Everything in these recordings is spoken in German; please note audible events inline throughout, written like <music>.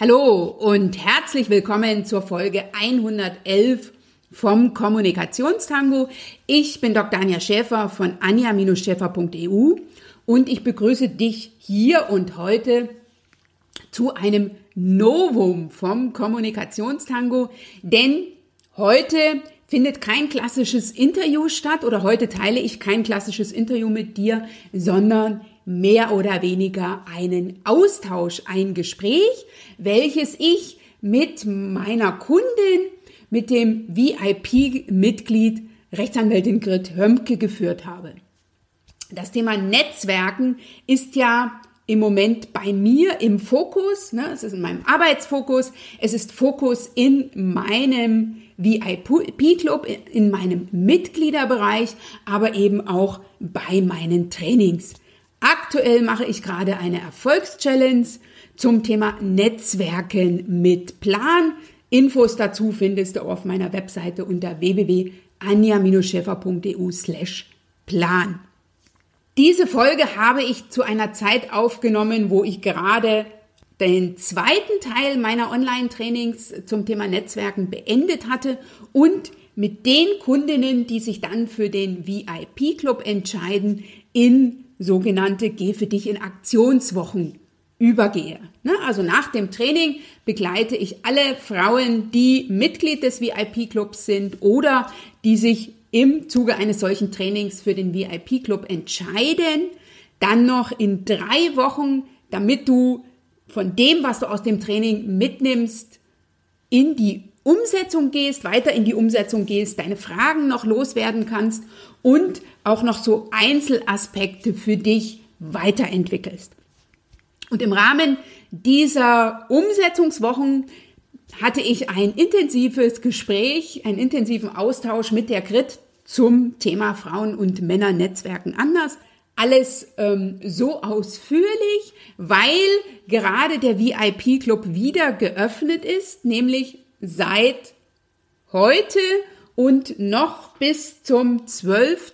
Hallo und herzlich willkommen zur Folge 111 vom Kommunikationstango. Ich bin Dr. Anja Schäfer von anja-schäfer.eu und ich begrüße dich hier und heute zu einem Novum vom Kommunikationstango, denn heute findet kein klassisches Interview statt oder heute teile ich kein klassisches Interview mit dir, sondern mehr oder weniger einen Austausch, ein Gespräch, welches ich mit meiner Kundin, mit dem VIP-Mitglied Rechtsanwältin Grit Hömke geführt habe. Das Thema Netzwerken ist ja im Moment bei mir im Fokus. Ne? Es ist in meinem Arbeitsfokus. Es ist Fokus in meinem VIP-Club, in meinem Mitgliederbereich, aber eben auch bei meinen Trainings. Aktuell mache ich gerade eine Erfolgschallenge zum Thema Netzwerken mit Plan. Infos dazu findest du auf meiner Webseite unter www.anja-schäfer.eu plan. Diese Folge habe ich zu einer Zeit aufgenommen, wo ich gerade den zweiten Teil meiner Online-Trainings zum Thema Netzwerken beendet hatte und mit den Kundinnen, die sich dann für den VIP-Club entscheiden, in sogenannte Geh für dich in Aktionswochen übergehe. Ne, also nach dem Training begleite ich alle Frauen, die Mitglied des VIP-Clubs sind oder die sich im Zuge eines solchen Trainings für den VIP-Club entscheiden. Dann noch in drei Wochen, damit du von dem, was du aus dem Training mitnimmst, in die Umsetzung gehst, weiter in die Umsetzung gehst, deine Fragen noch loswerden kannst und auch noch so Einzelaspekte für dich weiterentwickelst. Und im Rahmen dieser Umsetzungswochen hatte ich ein intensives Gespräch, einen intensiven Austausch mit der Grit zum Thema Frauen- und Männernetzwerken anders. Alles ähm, so ausführlich, weil gerade der VIP-Club wieder geöffnet ist, nämlich seit heute und noch bis zum 12.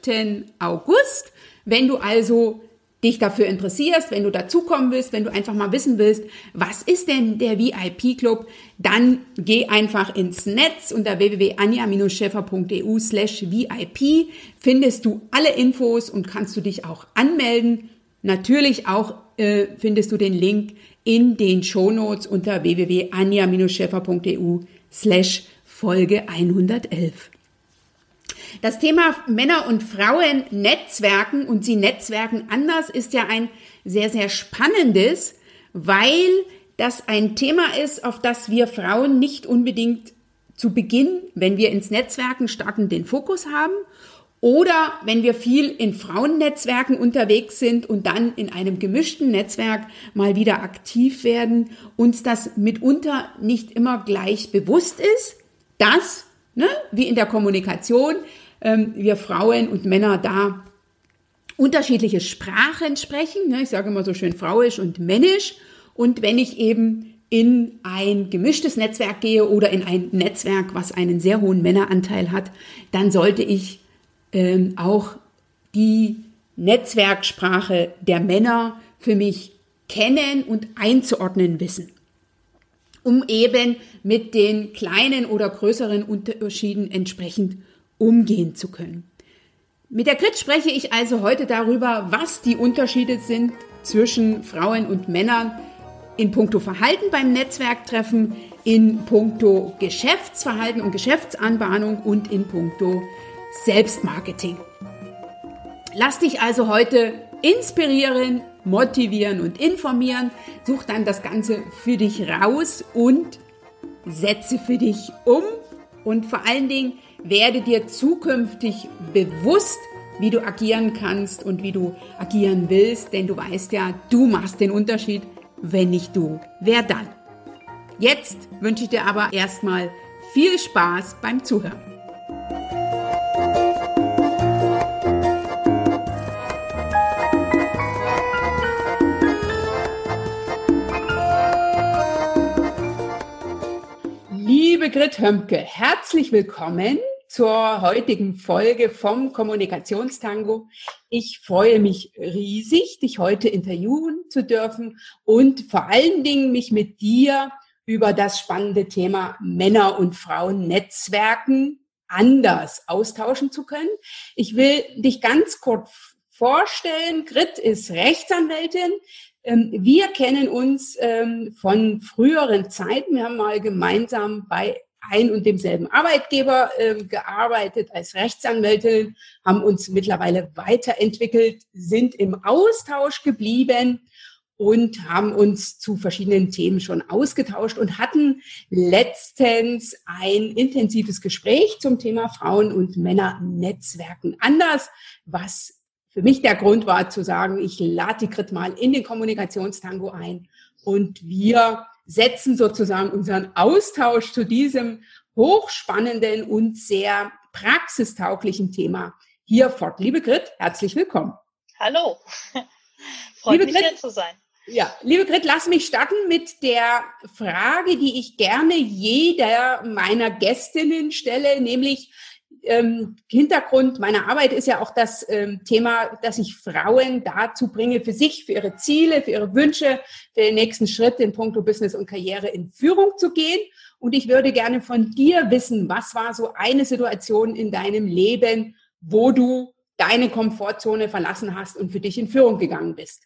August. Wenn du also dich dafür interessierst, wenn du dazukommen willst, wenn du einfach mal wissen willst, was ist denn der VIP-Club, dann geh einfach ins Netz unter www.anja-schäfer.eu slash VIP findest du alle Infos und kannst du dich auch anmelden. Natürlich auch äh, findest du den Link in den Shownotes unter www.anja-schäfer.eu slash Folge 111. Das Thema Männer und Frauen netzwerken und sie netzwerken anders ist ja ein sehr, sehr spannendes, weil das ein Thema ist, auf das wir Frauen nicht unbedingt zu Beginn, wenn wir ins Netzwerken starten, den Fokus haben oder wenn wir viel in Frauennetzwerken unterwegs sind und dann in einem gemischten Netzwerk mal wieder aktiv werden, uns das mitunter nicht immer gleich bewusst ist, dass, ne, wie in der Kommunikation, ähm, wir Frauen und Männer da unterschiedliche Sprachen sprechen. Ne? Ich sage immer so schön frauisch und männisch. Und wenn ich eben in ein gemischtes Netzwerk gehe oder in ein Netzwerk, was einen sehr hohen Männeranteil hat, dann sollte ich ähm, auch die Netzwerksprache der Männer für mich kennen und einzuordnen wissen, um eben mit den kleinen oder größeren Unterschieden entsprechend umgehen zu können. Mit der Grit spreche ich also heute darüber, was die Unterschiede sind zwischen Frauen und Männern in puncto Verhalten beim Netzwerktreffen, in puncto Geschäftsverhalten und Geschäftsanbahnung und in puncto Selbstmarketing. Lass dich also heute inspirieren, motivieren und informieren. Such dann das Ganze für dich raus und setze für dich um und vor allen Dingen werde dir zukünftig bewusst, wie du agieren kannst und wie du agieren willst, denn du weißt ja, du machst den Unterschied, wenn nicht du, wer dann? Jetzt wünsche ich dir aber erstmal viel Spaß beim Zuhören. Grit Hömke, herzlich willkommen zur heutigen Folge vom Kommunikationstango. Ich freue mich riesig, dich heute interviewen zu dürfen und vor allen Dingen mich mit dir über das spannende Thema Männer und Frauen Netzwerken anders austauschen zu können. Ich will dich ganz kurz vorstellen. Grit ist Rechtsanwältin. Ähm, wir kennen uns ähm, von früheren Zeiten. Wir haben mal gemeinsam bei ein und demselben Arbeitgeber äh, gearbeitet als Rechtsanwältin, haben uns mittlerweile weiterentwickelt, sind im Austausch geblieben und haben uns zu verschiedenen Themen schon ausgetauscht und hatten letztens ein intensives Gespräch zum Thema Frauen und Männer Netzwerken anders, was für mich der Grund war zu sagen, ich lade die Grit mal in den Kommunikationstango ein und wir setzen sozusagen unseren Austausch zu diesem hochspannenden und sehr praxistauglichen Thema hier fort. Liebe Grit, herzlich willkommen. Hallo. <laughs> Freut liebe mich Grit, hier zu sein. Ja, liebe Grit, lass mich starten mit der Frage, die ich gerne jeder meiner Gästinnen stelle, nämlich ähm, Hintergrund meiner Arbeit ist ja auch das ähm, Thema, dass ich Frauen dazu bringe, für sich, für ihre Ziele, für ihre Wünsche, für den nächsten Schritt in puncto Business und Karriere in Führung zu gehen. Und ich würde gerne von dir wissen, was war so eine Situation in deinem Leben, wo du deine Komfortzone verlassen hast und für dich in Führung gegangen bist?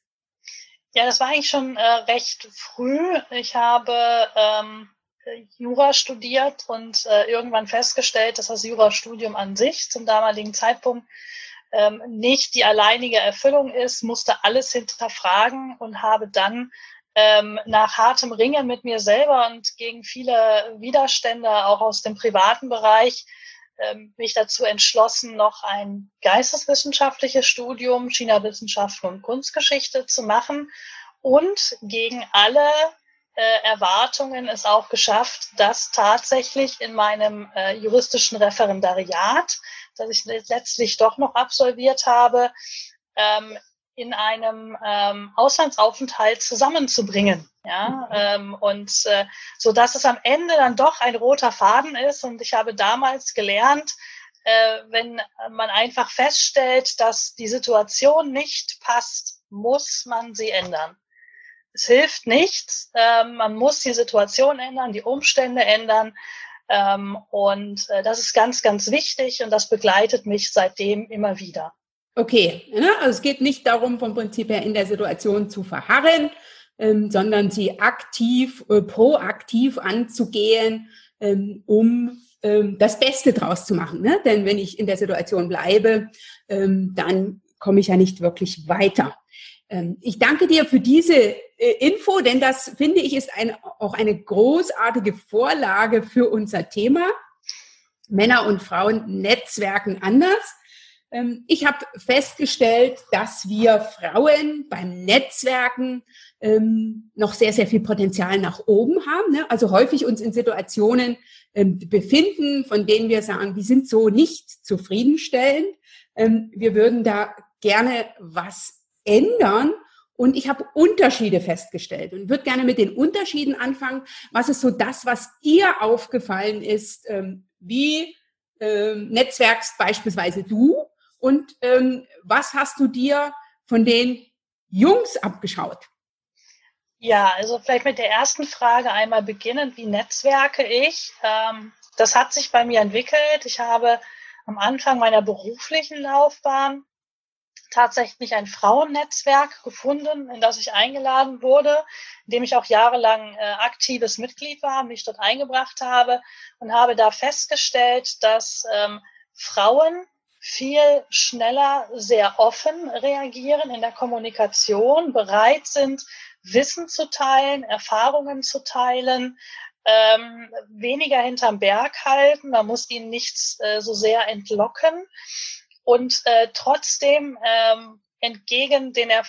Ja, das war eigentlich schon äh, recht früh. Ich habe ähm, Jura studiert und äh, irgendwann festgestellt, dass das Jurastudium an sich zum damaligen Zeitpunkt ähm, nicht die alleinige Erfüllung ist, musste alles hinterfragen und habe dann ähm, nach hartem Ringen mit mir selber und gegen viele Widerstände auch aus dem privaten Bereich ähm, mich dazu entschlossen, noch ein geisteswissenschaftliches Studium, China-Wissenschaften und Kunstgeschichte zu machen und gegen alle äh, Erwartungen es auch geschafft, dass tatsächlich in meinem äh, juristischen Referendariat, das ich letztlich doch noch absolviert habe, ähm, in einem ähm, Auslandsaufenthalt zusammenzubringen. Ja, ähm, und äh, so dass es am Ende dann doch ein roter Faden ist. Und ich habe damals gelernt, äh, wenn man einfach feststellt, dass die Situation nicht passt, muss man sie ändern es hilft nichts. Ähm, man muss die Situation ändern, die Umstände ändern. Ähm, und äh, das ist ganz, ganz wichtig und das begleitet mich seitdem immer wieder. Okay, ne? also es geht nicht darum, vom Prinzip her in der Situation zu verharren, ähm, sondern sie aktiv, äh, proaktiv anzugehen, ähm, um ähm, das Beste draus zu machen. Ne? Denn wenn ich in der Situation bleibe, ähm, dann komme ich ja nicht wirklich weiter. Ähm, ich danke dir für diese äh, Info, denn das finde ich ist ein, auch eine großartige Vorlage für unser Thema. Männer und Frauen netzwerken anders. Ähm, ich habe festgestellt, dass wir Frauen beim Netzwerken ähm, noch sehr, sehr viel Potenzial nach oben haben. Ne? Also häufig uns in Situationen befinden, von denen wir sagen, die sind so nicht zufriedenstellend. wir würden da gerne was ändern. Und ich habe Unterschiede festgestellt und würde gerne mit den Unterschieden anfangen. Was ist so das, was ihr aufgefallen ist? Ähm, wie ähm, netzwerkst beispielsweise du? Und ähm, was hast du dir von den Jungs abgeschaut? Ja, also vielleicht mit der ersten Frage einmal beginnen. Wie netzwerke ich? Das hat sich bei mir entwickelt. Ich habe am Anfang meiner beruflichen Laufbahn tatsächlich ein Frauennetzwerk gefunden, in das ich eingeladen wurde, in dem ich auch jahrelang äh, aktives Mitglied war, mich dort eingebracht habe und habe da festgestellt, dass ähm, Frauen viel schneller, sehr offen reagieren in der Kommunikation, bereit sind, Wissen zu teilen, Erfahrungen zu teilen, ähm, weniger hinterm Berg halten, man muss ihnen nichts äh, so sehr entlocken und äh, trotzdem ähm, entgegen den, äh,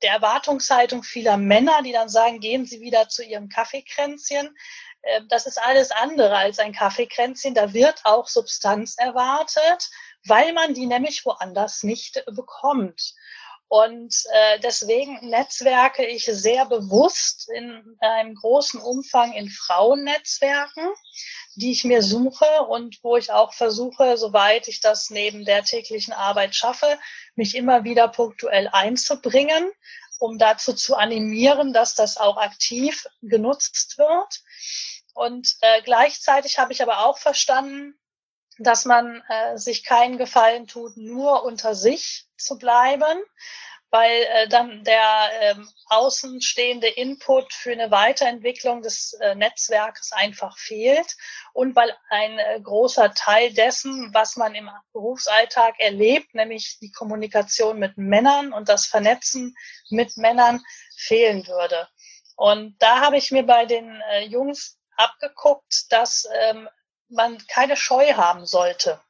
der Erwartungshaltung vieler Männer, die dann sagen, gehen Sie wieder zu Ihrem Kaffeekränzchen. Äh, das ist alles andere als ein Kaffeekränzchen. Da wird auch Substanz erwartet, weil man die nämlich woanders nicht bekommt. Und äh, deswegen netzwerke ich sehr bewusst in einem großen Umfang in Frauennetzwerken die ich mir suche und wo ich auch versuche, soweit ich das neben der täglichen Arbeit schaffe, mich immer wieder punktuell einzubringen, um dazu zu animieren, dass das auch aktiv genutzt wird. Und äh, gleichzeitig habe ich aber auch verstanden, dass man äh, sich keinen Gefallen tut, nur unter sich zu bleiben, weil äh, dann der äh, außenstehende Input für eine Weiterentwicklung des äh, Netzwerkes einfach fehlt und weil ein äh, großer Teil dessen, was man im Berufsalltag erlebt, nämlich die Kommunikation mit Männern und das Vernetzen mit Männern, fehlen würde. Und da habe ich mir bei den äh, Jungs abgeguckt, dass ähm, man keine Scheu haben sollte.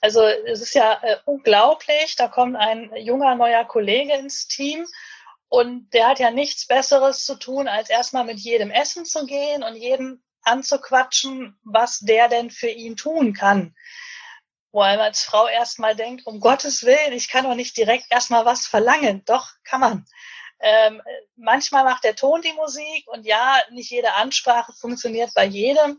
Also es ist ja äh, unglaublich, da kommt ein junger neuer Kollege ins Team und der hat ja nichts Besseres zu tun, als erstmal mit jedem essen zu gehen und jedem anzuquatschen, was der denn für ihn tun kann. Wo einem als Frau erstmal denkt, um Gottes Willen, ich kann doch nicht direkt erstmal was verlangen. Doch, kann man. Ähm, manchmal macht der Ton die Musik und ja, nicht jede Ansprache funktioniert bei jedem,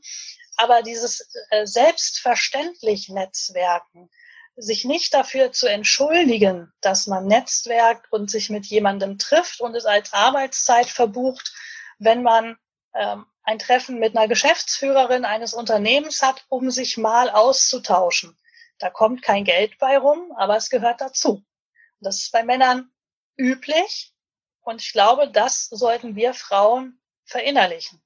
aber dieses äh, selbstverständlich Netzwerken, sich nicht dafür zu entschuldigen, dass man netzwerkt und sich mit jemandem trifft und es als Arbeitszeit verbucht, wenn man ähm, ein Treffen mit einer Geschäftsführerin eines Unternehmens hat, um sich mal auszutauschen. Da kommt kein Geld bei rum, aber es gehört dazu. Das ist bei Männern üblich und ich glaube, das sollten wir Frauen verinnerlichen.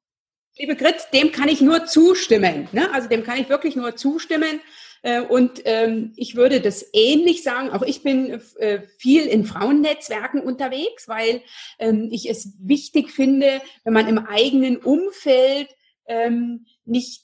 Liebe Grit, dem kann ich nur zustimmen. Ne? Also dem kann ich wirklich nur zustimmen. Äh, und ähm, ich würde das ähnlich sagen. Auch ich bin äh, viel in Frauennetzwerken unterwegs, weil ähm, ich es wichtig finde, wenn man im eigenen Umfeld ähm, nicht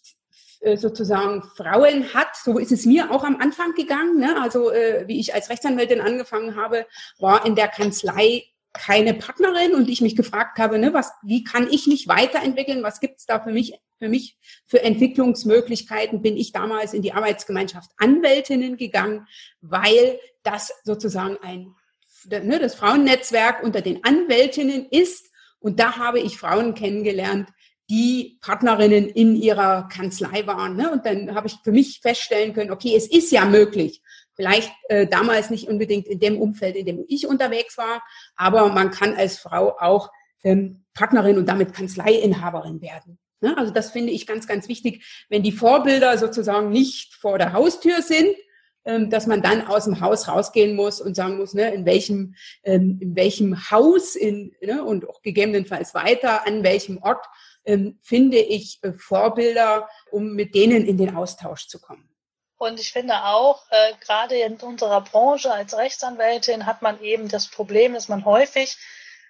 äh, sozusagen Frauen hat. So ist es mir auch am Anfang gegangen. Ne? Also äh, wie ich als Rechtsanwältin angefangen habe, war in der Kanzlei keine Partnerin und ich mich gefragt habe, ne, was, wie kann ich mich weiterentwickeln? Was gibt's da für mich, für mich für Entwicklungsmöglichkeiten? Bin ich damals in die Arbeitsgemeinschaft Anwältinnen gegangen, weil das sozusagen ein, ne, das Frauennetzwerk unter den Anwältinnen ist. Und da habe ich Frauen kennengelernt, die Partnerinnen in ihrer Kanzlei waren. Ne? Und dann habe ich für mich feststellen können, okay, es ist ja möglich, Vielleicht äh, damals nicht unbedingt in dem Umfeld, in dem ich unterwegs war, aber man kann als Frau auch ähm, Partnerin und damit Kanzleiinhaberin werden. Ne? Also das finde ich ganz, ganz wichtig, wenn die Vorbilder sozusagen nicht vor der Haustür sind, ähm, dass man dann aus dem Haus rausgehen muss und sagen muss, ne, in welchem, ähm, in welchem Haus in, ne, und auch gegebenenfalls weiter, an welchem Ort ähm, finde ich äh, Vorbilder, um mit denen in den Austausch zu kommen. Und ich finde auch, äh, gerade in unserer Branche als Rechtsanwältin hat man eben das Problem, dass man häufig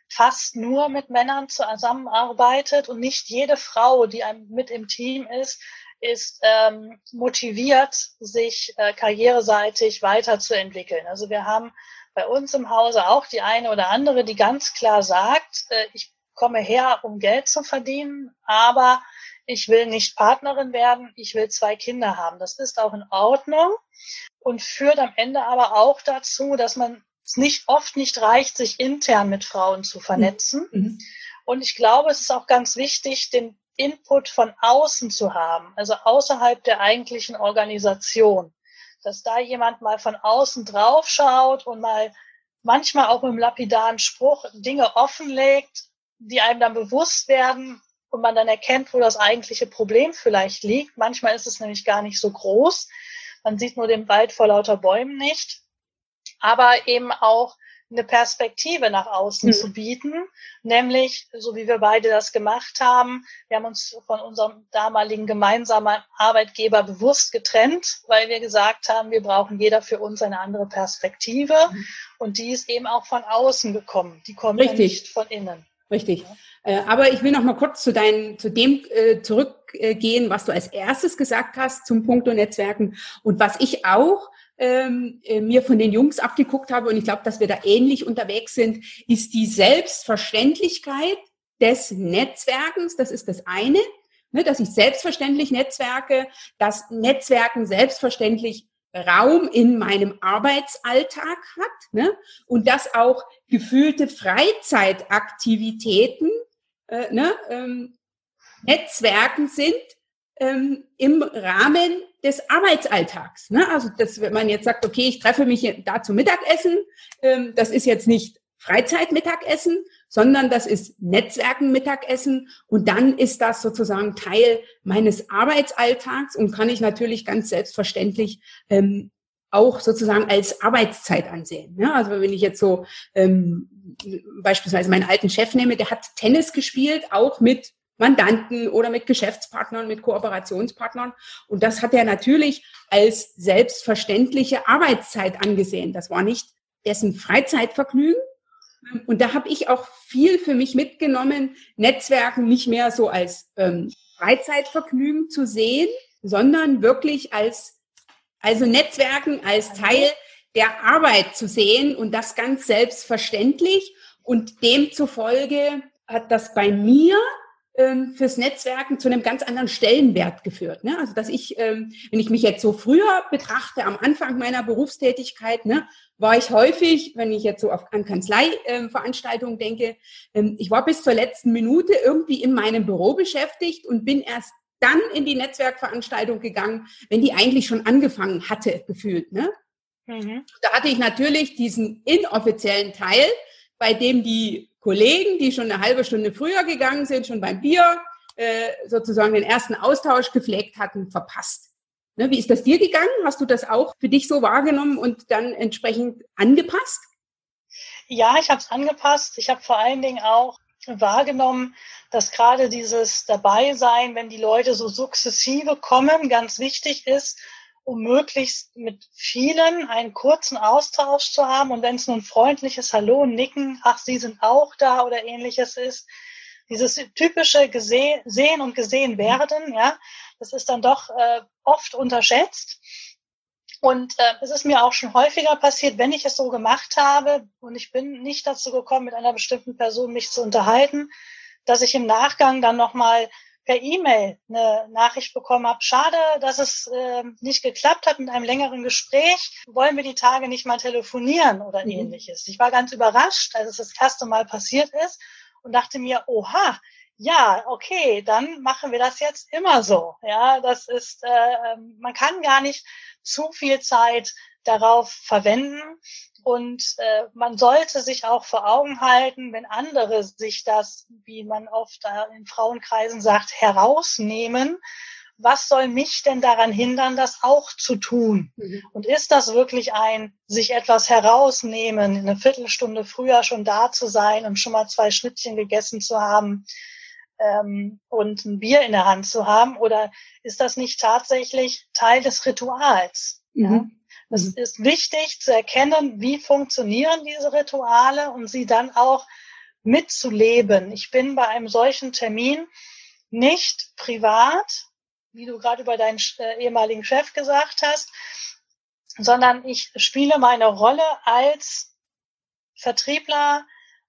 fast nur mit Männern zusammenarbeitet und nicht jede Frau, die mit im Team ist, ist ähm, motiviert, sich äh, karriereseitig weiterzuentwickeln. Also wir haben bei uns im Hause auch die eine oder andere, die ganz klar sagt, äh, ich komme her, um Geld zu verdienen, aber ich will nicht Partnerin werden, ich will zwei Kinder haben. Das ist auch in Ordnung und führt am Ende aber auch dazu, dass man es nicht oft nicht reicht, sich intern mit Frauen zu vernetzen. Mhm. mhm. Und ich glaube, es ist auch ganz wichtig, den Input von außen zu haben, also außerhalb der eigentlichen Organisation, dass da jemand mal von außen drauf schaut und mal manchmal auch mit einem lapidaren Spruch Dinge offenlegt, die einem dann bewusst werden, und man dann erkennt, wo das eigentliche Problem vielleicht liegt. Manchmal ist es nämlich gar nicht so groß. Man sieht nur den Wald vor lauter Bäumen nicht. Aber eben auch eine Perspektive nach außen mhm. zu bieten, nämlich, so wie wir beide das gemacht haben, wir haben uns von unserem damaligen gemeinsamen Arbeitgeber bewusst getrennt, weil wir gesagt haben, wir brauchen jeder für uns eine andere Perspektive. Mhm. Und die ist eben auch von außen gekommen. Die kommt ja nicht von innen. Richtig. Äh, aber ich will noch mal kurz zu, dein, zu dem äh, zurückgehen, was du als erstes gesagt hast zum Punkto Netzwerken und was ich auch ähm, äh, mir von den Jungs abgeguckt habe und ich glaube, dass wir da ähnlich unterwegs sind, ist die Selbstverständlichkeit des Netzwerkens. Das ist das eine, ne, dass ich selbstverständlich netzwerke, dass Netzwerken selbstverständlich Raum in meinem Arbeitsalltag hat ne? und dass auch gefühlte Freizeitaktivitäten äh, ne, ähm, Netzwerken sind ähm, im Rahmen des Arbeitsalltags. Ne? Also dass wenn man jetzt sagt, okay, ich treffe mich da zum Mittagessen, ähm, das ist jetzt nicht Freizeitmittagessen, sondern das ist Netzwerkenmittagessen und dann ist das sozusagen Teil meines Arbeitsalltags und kann ich natürlich ganz selbstverständlich ähm, auch sozusagen als Arbeitszeit ansehen. Ja, also wenn ich jetzt so ähm, beispielsweise meinen alten Chef nehme, der hat Tennis gespielt, auch mit Mandanten oder mit Geschäftspartnern, mit Kooperationspartnern. Und das hat er natürlich als selbstverständliche Arbeitszeit angesehen. Das war nicht dessen Freizeitvergnügen. Und da habe ich auch viel für mich mitgenommen, Netzwerken nicht mehr so als ähm, Freizeitvergnügen zu sehen, sondern wirklich als, also Netzwerken als Teil der Arbeit zu sehen und das ganz selbstverständlich. Und demzufolge hat das bei mir fürs Netzwerken zu einem ganz anderen Stellenwert geführt. Ne? Also dass ich, ähm, wenn ich mich jetzt so früher betrachte, am Anfang meiner Berufstätigkeit, ne, war ich häufig, wenn ich jetzt so auf, an Kanzleiveranstaltungen ähm, denke, ähm, ich war bis zur letzten Minute irgendwie in meinem Büro beschäftigt und bin erst dann in die Netzwerkveranstaltung gegangen, wenn die eigentlich schon angefangen hatte, gefühlt. Ne? Mhm. Da hatte ich natürlich diesen inoffiziellen Teil, bei dem die Kollegen, die schon eine halbe Stunde früher gegangen sind, schon beim Bier äh, sozusagen den ersten Austausch gepflegt hatten, verpasst. Ne, wie ist das dir gegangen? Hast du das auch für dich so wahrgenommen und dann entsprechend angepasst? Ja, ich habe es angepasst. Ich habe vor allen Dingen auch wahrgenommen, dass gerade dieses Dabeisein, wenn die Leute so sukzessive kommen, ganz wichtig ist, um möglichst mit vielen einen kurzen Austausch zu haben. Und wenn es nur ein freundliches Hallo, Nicken, ach, Sie sind auch da oder ähnliches ist, dieses typische gesehen, sehen und gesehen werden, ja, das ist dann doch äh, oft unterschätzt. Und äh, es ist mir auch schon häufiger passiert, wenn ich es so gemacht habe und ich bin nicht dazu gekommen, mit einer bestimmten Person mich zu unterhalten, dass ich im Nachgang dann nochmal per E-Mail eine Nachricht bekommen habe, schade, dass es äh, nicht geklappt hat mit einem längeren Gespräch. Wollen wir die Tage nicht mal telefonieren oder mhm. ähnliches? Ich war ganz überrascht, als es das erste Mal passiert ist und dachte mir, oha, ja, okay, dann machen wir das jetzt immer so. Ja, das ist, äh, ähm, man kann gar nicht zu viel Zeit darauf verwenden. Und äh, man sollte sich auch vor Augen halten, wenn andere sich das, wie man oft in Frauenkreisen sagt, herausnehmen, was soll mich denn daran hindern, das auch zu tun? Mhm. Und ist das wirklich ein, sich etwas herausnehmen, eine Viertelstunde früher schon da zu sein und schon mal zwei Schnittchen gegessen zu haben ähm, und ein Bier in der Hand zu haben? Oder ist das nicht tatsächlich Teil des Rituals? Mhm. Ja? Es ist wichtig zu erkennen, wie funktionieren diese Rituale und sie dann auch mitzuleben. Ich bin bei einem solchen Termin nicht privat, wie du gerade über deinen äh, ehemaligen Chef gesagt hast, sondern ich spiele meine Rolle als Vertriebler,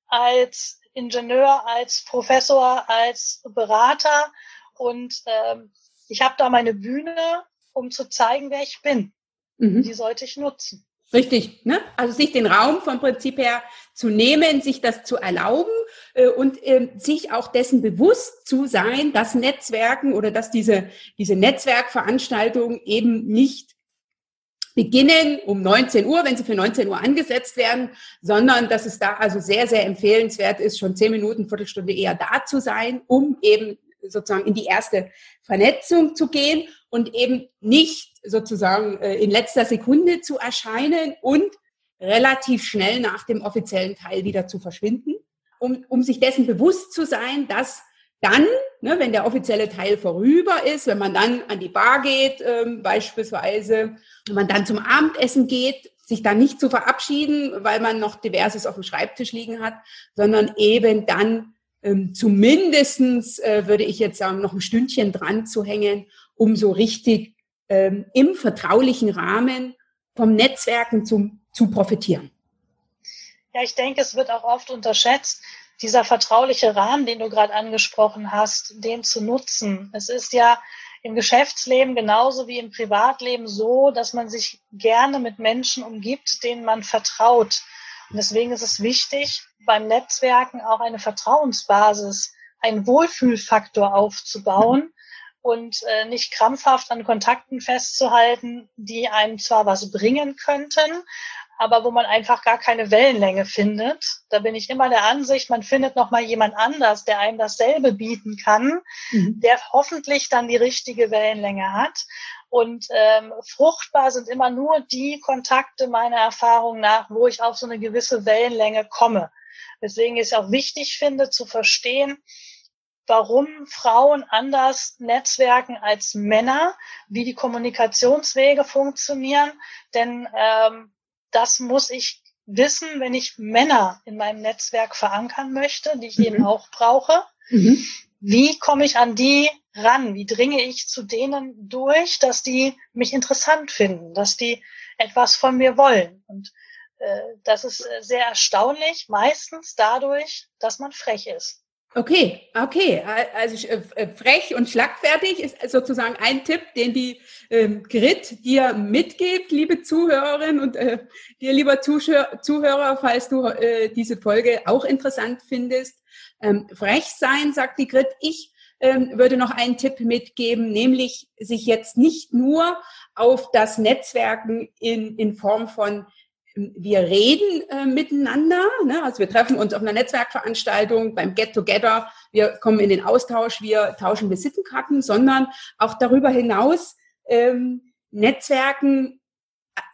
als Ingenieur, als Professor, als Berater und ähm, ich habe da meine Bühne, um zu zeigen, wer ich bin. Mhm. Die sollte ich nutzen. Richtig, ne? Also sich den Raum vom Prinzip her zu nehmen, sich das zu erlauben äh, und äh, sich auch dessen bewusst zu sein, dass Netzwerken oder dass diese, diese Netzwerkveranstaltungen eben nicht beginnen um 19 Uhr, wenn sie für 19 Uhr angesetzt werden, sondern dass es da also sehr, sehr empfehlenswert ist, schon zehn Minuten, Viertelstunde eher da zu sein, um eben sozusagen in die erste Vernetzung zu gehen und eben nicht sozusagen äh, in letzter Sekunde zu erscheinen und relativ schnell nach dem offiziellen Teil wieder zu verschwinden, um, um sich dessen bewusst zu sein, dass dann, ne, wenn der offizielle Teil vorüber ist, wenn man dann an die Bar geht, ähm, beispielsweise, wenn man dann zum Abendessen geht, sich dann nicht zu verabschieden, weil man noch diverses auf dem Schreibtisch liegen hat, sondern eben dann ähm, zumindestens äh, würde ich jetzt sagen, noch ein Stündchen dran zu hängen, um so richtig ähm, im vertraulichen Rahmen vom Netzwerken zum, zu profitieren. Ja, ich denke, es wird auch oft unterschätzt, dieser vertrauliche Rahmen, den du gerade angesprochen hast, den zu nutzen. Es ist ja im Geschäftsleben genauso wie im Privatleben so, dass man sich gerne mit Menschen umgibt, denen man vertraut. Und deswegen ist es wichtig, beim Netzwerken auch eine Vertrauensbasis, einen Wohlfühlfaktor aufzubauen und äh, nicht krampfhaft an Kontakten festzuhalten, die einem zwar was bringen könnten, aber wo man einfach gar keine Wellenlänge findet. Da bin ich immer der Ansicht, man findet noch mal jemand anders, der einem dasselbe bieten kann, mhm. der hoffentlich dann die richtige Wellenlänge hat. Und ähm, fruchtbar sind immer nur die Kontakte meiner Erfahrung nach, wo ich auf so eine gewisse Wellenlänge komme. Deswegen ist auch wichtig finde zu verstehen, warum Frauen anders netzwerken als Männer, wie die Kommunikationswege funktionieren. Denn ähm, das muss ich wissen, wenn ich Männer in meinem Netzwerk verankern möchte, die ich mhm. eben auch brauche. Mhm. Wie komme ich an die ran? Wie dringe ich zu denen durch, dass die mich interessant finden, dass die etwas von mir wollen? Und äh, das ist äh, sehr erstaunlich, meistens dadurch, dass man frech ist. Okay, okay. Also äh, frech und schlagfertig ist sozusagen ein Tipp, den die ähm, Grit dir mitgibt, liebe Zuhörerin und äh, dir, lieber Zuschauer, Zuhörer, falls du äh, diese Folge auch interessant findest. Ähm, frech sein, sagt die Grit. Ich ähm, würde noch einen Tipp mitgeben, nämlich sich jetzt nicht nur auf das Netzwerken in, in Form von wir reden äh, miteinander, ne? also wir treffen uns auf einer Netzwerkveranstaltung beim Get Together, wir kommen in den Austausch, wir tauschen Visitenkarten, sondern auch darüber hinaus ähm, Netzwerken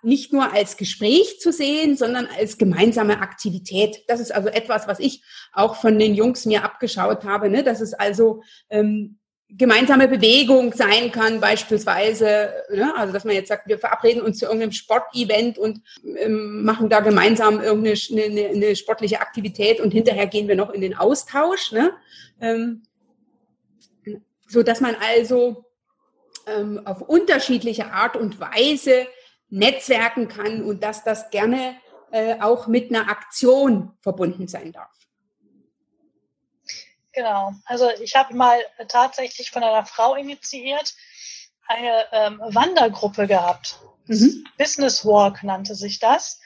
nicht nur als Gespräch zu sehen, sondern als gemeinsame Aktivität. Das ist also etwas, was ich auch von den Jungs mir abgeschaut habe, ne? dass es also ähm, gemeinsame Bewegung sein kann, beispielsweise, ne? also dass man jetzt sagt, wir verabreden uns zu irgendeinem Sportevent und ähm, machen da gemeinsam irgendeine eine, eine sportliche Aktivität und hinterher gehen wir noch in den Austausch, ne? ähm, so dass man also ähm, auf unterschiedliche Art und Weise netzwerken kann und dass das gerne äh, auch mit einer Aktion verbunden sein darf. Genau. Also ich habe mal tatsächlich von einer Frau initiiert eine ähm, Wandergruppe gehabt. Mhm. Business Walk nannte sich das.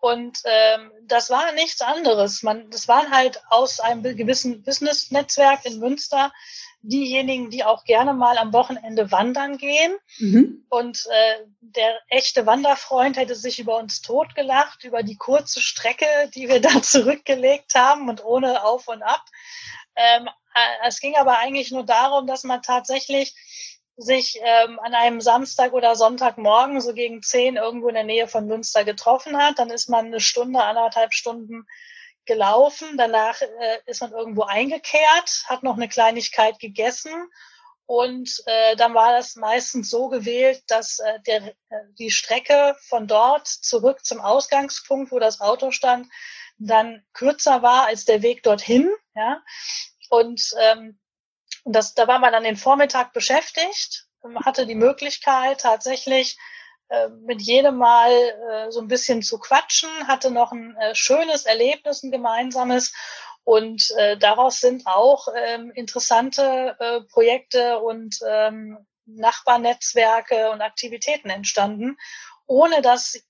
Und ähm, das war nichts anderes. Man, das waren halt aus einem gewissen Business-Netzwerk in Münster diejenigen, die auch gerne mal am Wochenende wandern gehen. Mhm. Und äh, der echte Wanderfreund hätte sich über uns totgelacht, über die kurze Strecke, die wir <laughs> da zurückgelegt haben und ohne Auf und Ab. Ähm, äh, es ging aber eigentlich nur darum, dass man tatsächlich sich ähm, an einem Samstag oder Sonntagmorgen so gegen zehn irgendwo in der Nähe von Münster getroffen hat. Dann ist man eine Stunde, anderthalb Stunden gelaufen. Danach äh, ist man irgendwo eingekehrt, hat noch eine Kleinigkeit gegessen und äh, dann war das meistens so gewählt, dass äh, der, äh, die Strecke von dort zurück zum Ausgangspunkt, wo das Auto stand, dann kürzer war als der Weg dorthin. Ja? Und ähm, das, da war man dann den Vormittag beschäftigt, hatte die Möglichkeit tatsächlich äh, mit jedem Mal äh, so ein bisschen zu quatschen, hatte noch ein äh, schönes Erlebnis, ein gemeinsames. Und äh, daraus sind auch ähm, interessante äh, Projekte und ähm, Nachbarnetzwerke und Aktivitäten entstanden, ohne dass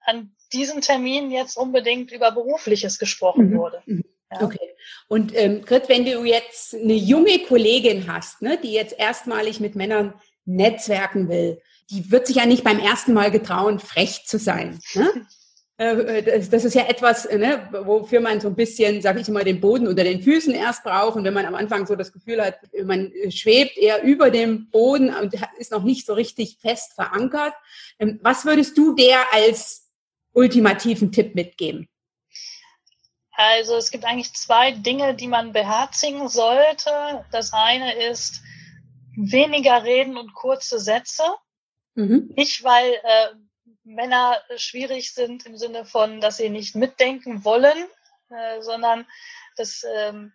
an diesen Termin jetzt unbedingt über Berufliches gesprochen mhm. wurde. Mhm. Ja. Okay. Und ähm, Grit, wenn du jetzt eine junge Kollegin hast, ne, die jetzt erstmalig mit Männern netzwerken will, die wird sich ja nicht beim ersten Mal getrauen, frech zu sein. Ne? <laughs> Äh, äh, das ist ja etwas, ne, wofür man so ein bisschen, sage ich mal, den Boden unter den Füßen erst braucht. Und wenn man am Anfang so das Gefühl hat, man schwebt eher über dem Boden und ist noch nicht so richtig fest verankert. Ähm, was würdest du der als ultimativen Tipp mitgeben? Also es gibt eigentlich zwei Dinge, die man beherzigen sollte. Das eine ist weniger reden und kurze Sätze. Mhm. Nicht, weil äh, Männer schwierig sind im Sinne von, dass sie nicht mitdenken wollen, äh, sondern das ähm,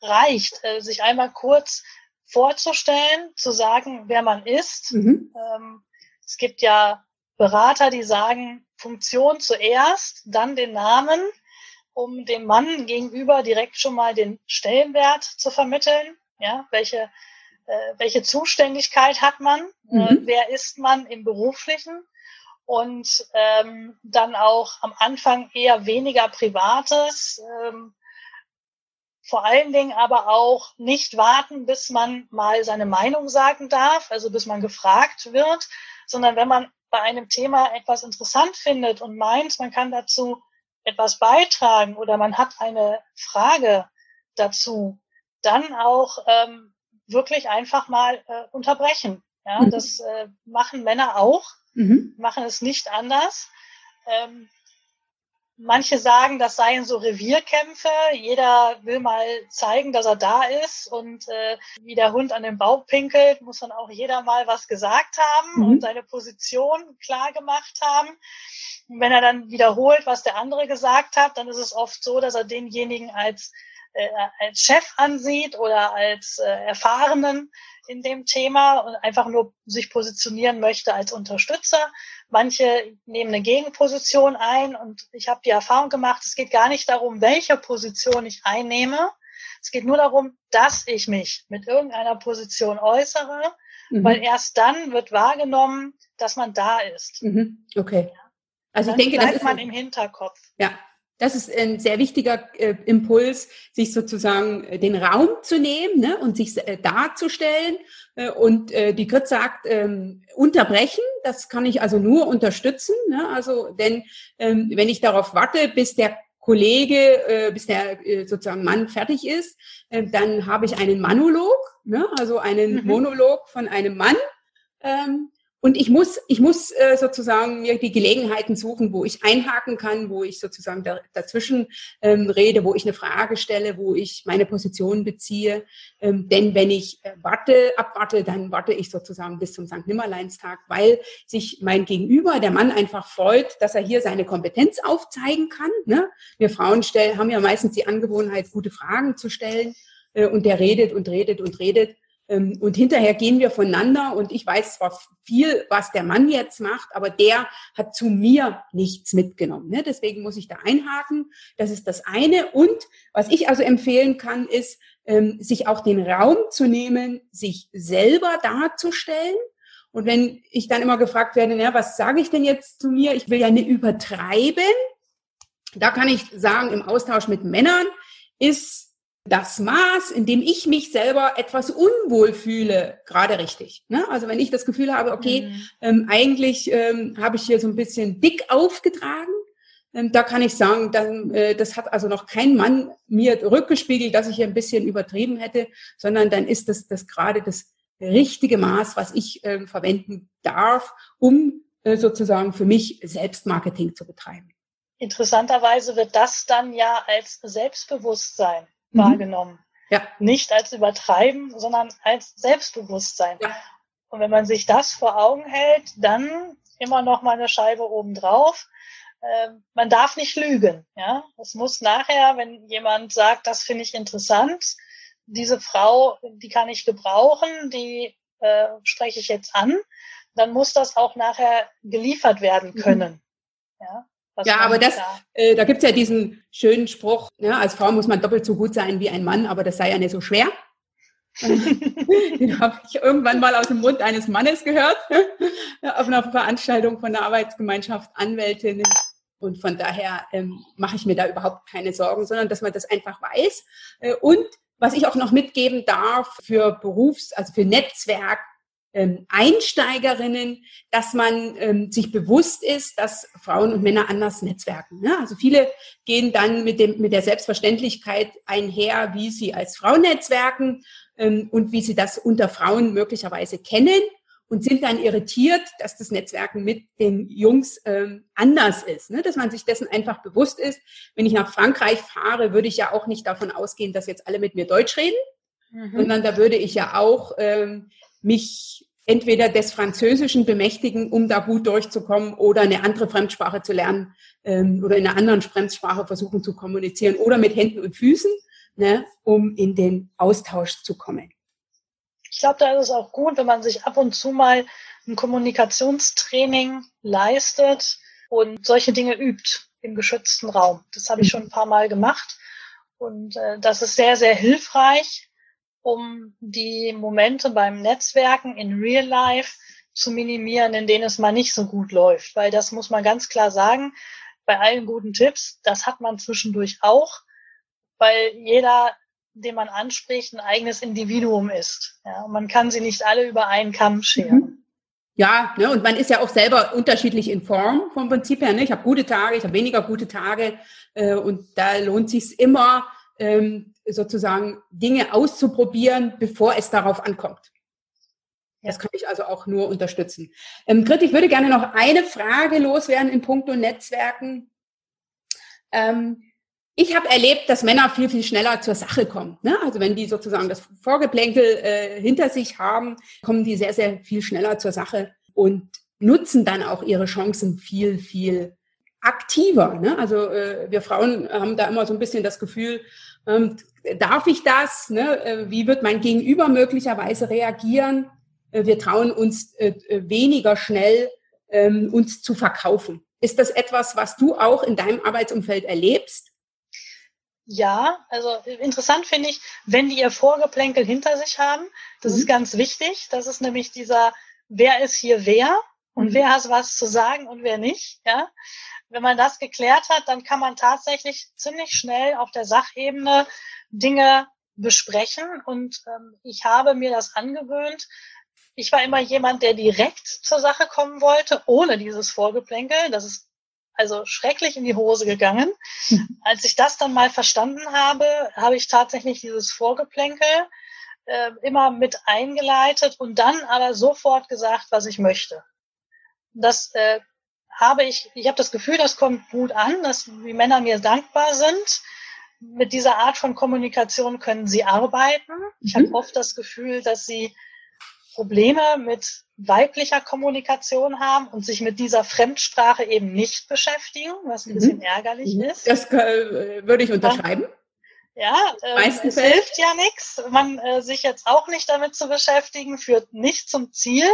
reicht, äh, sich einmal kurz vorzustellen, zu sagen, wer man ist. Mhm. Ähm, es gibt ja Berater, die sagen, Funktion zuerst, dann den Namen, um dem Mann gegenüber direkt schon mal den Stellenwert zu vermitteln. Ja, welche, äh, welche Zuständigkeit hat man? Äh, mhm. Äh, wer ist man im Beruflichen? Und ähm, dann auch am Anfang eher weniger Privates. Ähm, vor allen Dingen aber auch nicht warten, bis man mal seine Meinung sagen darf, also bis man gefragt wird, sondern wenn man bei einem Thema etwas interessant findet und meint, man kann dazu etwas beitragen oder man hat eine Frage dazu, dann auch ähm, wirklich einfach mal äh, unterbrechen. Ja, mhm. das äh, machen Männer auch, mhm. machen es nicht anders. Ähm, manche sagen, das seien so Revierkämpfe. Jeder will mal zeigen, dass er da ist und äh, wie der Hund an den Bauch pinkelt, muss dann auch jeder mal was gesagt haben mhm. und seine Position klar gemacht haben. Und wenn er dann wiederholt, was der andere gesagt hat, dann ist es oft so, dass er denjenigen als äh, als Chef ansieht oder als äh, Erfahrenen in dem Thema und einfach nur sich positionieren möchte als Unterstützer. Manche nehmen eine Gegenposition ein und ich habe die Erfahrung gemacht, es geht gar nicht darum, welche Position ich einnehme. Es geht nur darum, dass ich mich mit irgendeiner Position äußere, mhm. weil erst dann wird wahrgenommen, dass man da ist. Mhm. Okay. Also ich denke, das ist man im Hinterkopf. Ja, das ist ein sehr wichtiger äh, Impuls, sich sozusagen äh, den Raum zu nehmen ne, und sich äh, darzustellen. Äh, und äh, die Grit sagt, ähm, unterbrechen, das kann ich also nur unterstützen. Ne, also, denn ähm, wenn ich darauf warte, bis der Kollege, äh, bis der äh, sozusagen Mann fertig ist, äh, dann habe ich einen Monolog, ne, also einen mhm. Monolog von einem Mann. Ähm, und ich muss, ich muss äh, sozusagen mir die Gelegenheiten suchen, wo ich einhaken kann, wo ich sozusagen da, dazwischen ähm, rede, wo ich eine Frage stelle, wo ich meine Position beziehe. Ähm, denn wenn ich äh, warte, abwarte, dann warte ich sozusagen bis zum St. Nimmerleinstag, weil sich mein Gegenüber, der Mann, einfach freut, dass er hier seine Kompetenz aufzeigen kann. Ne? Wir Frauen stellen, haben ja meistens die Angewohnheit, gute Fragen zu stellen. Äh, und der redet und redet und redet. Ähm, und hinterher gehen wir voneinander und ich weiß zwar viel, was der Mann jetzt macht, aber der hat zu mir nichts mitgenommen. Ne? Deswegen muss ich da einhaken. Das ist das eine. Und was ich also empfehlen kann, ist, ähm, sich auch den Raum zu nehmen, sich selber darzustellen. Und wenn ich dann immer gefragt werde, na, was sage ich denn jetzt zu mir? Ich will ja nicht übertreiben. Da kann ich sagen, im Austausch mit Männern ist das Maß, in dem ich mich selber etwas unwohl fühle, gerade richtig. Ne? Also wenn ich das Gefühl habe, okay, mhm. ähm, eigentlich ähm, habe ich hier so ein bisschen dick aufgetragen, ähm, da kann ich sagen, dann, äh, das hat also noch kein Mann mir rückgespiegelt, dass ich hier ein bisschen übertrieben hätte, sondern dann ist das, das gerade das richtige Maß, was ich äh, verwenden darf, um äh, sozusagen für mich Selbstmarketing zu betreiben. Interessanterweise wird das dann ja als Selbstbewusstsein mhm. wahrgenommen. Ja. Nicht als Übertreiben, sondern als Selbstbewusstsein. Ja. Und wenn man sich das vor Augen hält, dann immer noch mal eine Scheibe obendrauf. Äh, man darf nicht lügen. Ja, es muss nachher, wenn jemand sagt, das finde ich interessant, diese Frau, die kann ich gebrauchen, die äh, spreche ich jetzt an, dann muss das auch nachher geliefert werden mhm. können. Mhm. Ja, ja, aber das, da, äh, da gibt's ja diesen schönen Spruch, ja, als Frau muss man doppelt so gut sein wie ein Mann, aber das sei ja nicht so schwer. <laughs> Den habe ich irgendwann mal aus dem Mund eines Mannes gehört, auf einer Veranstaltung von der Arbeitsgemeinschaft Anwältinnen. Und von daher ähm, mache ich mir da überhaupt keine Sorgen, sondern dass man das einfach weiß. Äh, und was ich auch noch mitgeben darf für Berufs-, also für Netzwerk, ähm, Einsteigerinnen, dass man ähm, sich bewusst ist, dass Frauen und Männer anders netzwerken. Ne? Also viele gehen dann mit, dem, mit der Selbstverständlichkeit einher, wie sie als Frauen netzwerken ähm, und wie sie das unter Frauen möglicherweise kennen und sind dann irritiert, dass das Netzwerken mit den Jungs ähm, anders ist. Ne? Dass man sich dessen einfach bewusst ist. Wenn ich nach Frankreich fahre, würde ich ja auch nicht davon ausgehen, dass jetzt alle mit mir Deutsch reden, mhm. sondern da würde ich ja auch ähm, mich entweder des Französischen bemächtigen, um da gut durchzukommen, oder eine andere Fremdsprache zu lernen ähm, oder in einer anderen Fremdsprache versuchen zu kommunizieren oder mit Händen und Füßen, ne, um in den Austausch zu kommen. Ich glaube, da ist es auch gut, wenn man sich ab und zu mal ein Kommunikationstraining leistet und solche Dinge übt im geschützten Raum. Das habe ich schon ein paar Mal gemacht und äh, das ist sehr, sehr hilfreich, um die Momente beim Netzwerken in Real Life zu minimieren, in denen es mal nicht so gut läuft. Weil das muss man ganz klar sagen, bei allen guten Tipps, das hat man zwischendurch auch, weil jeder, den man anspricht, ein eigenes Individuum ist. Ja, man kann sie nicht alle über einen Kamm scheren. Mhm. Ja, ne, und man ist ja auch selber unterschiedlich in Form vom Prinzip her. Ne? Ich habe gute Tage, ich habe weniger gute Tage äh, und da lohnt sich immer ähm, sozusagen Dinge auszuprobieren, bevor es darauf ankommt. Das kann ich also auch nur unterstützen. Ähm, Grit, ich würde gerne noch eine Frage loswerden in puncto Netzwerken. Ähm, ich habe erlebt, dass Männer viel, viel schneller zur Sache kommen. Ne? Also wenn die sozusagen das Vorgeplänkel äh, hinter sich haben, kommen die sehr, sehr viel schneller zur Sache und nutzen dann auch ihre Chancen viel, viel aktiver. Ne? Also äh, wir Frauen haben da immer so ein bisschen das Gefühl, ähm, darf ich das? Ne? Äh, wie wird mein Gegenüber möglicherweise reagieren? Äh, wir trauen uns äh, äh, weniger schnell, ähm, uns zu verkaufen. Ist das etwas, was du auch in deinem Arbeitsumfeld erlebst? Ja, also interessant finde ich, wenn die ihr Vorgeplänkel hinter sich haben, das mhm. ist ganz wichtig. Das ist nämlich dieser, wer ist hier wer und mhm. wer hat was zu sagen und wer nicht. Ja, wenn man das geklärt hat, dann kann man tatsächlich ziemlich schnell auf der Sachebene Dinge besprechen. Und ähm, ich habe mir das angewöhnt, ich war immer jemand, der direkt zur Sache kommen wollte, ohne dieses Vorgeplänkel. Das ist also schrecklich in die Hose gegangen. Mhm. Als ich das dann mal verstanden habe, habe ich tatsächlich dieses Vorgeplänkel äh, immer mit eingeleitet und dann aber sofort gesagt, was ich möchte. Das äh, habe ich, ich habe das Gefühl, das kommt gut an, dass die Männer mir dankbar sind. Mit dieser Art von Kommunikation können sie arbeiten. Ich mhm. habe oft das Gefühl, dass sie Probleme mit weiblicher Kommunikation haben und sich mit dieser Fremdsprache eben nicht beschäftigen, was ein mhm. bisschen ärgerlich mhm. ist. Das äh, würde ich unterschreiben. Ja, äh, es Fällen. hilft ja nichts. Man äh, sich jetzt auch nicht damit zu beschäftigen, führt nicht zum Ziel.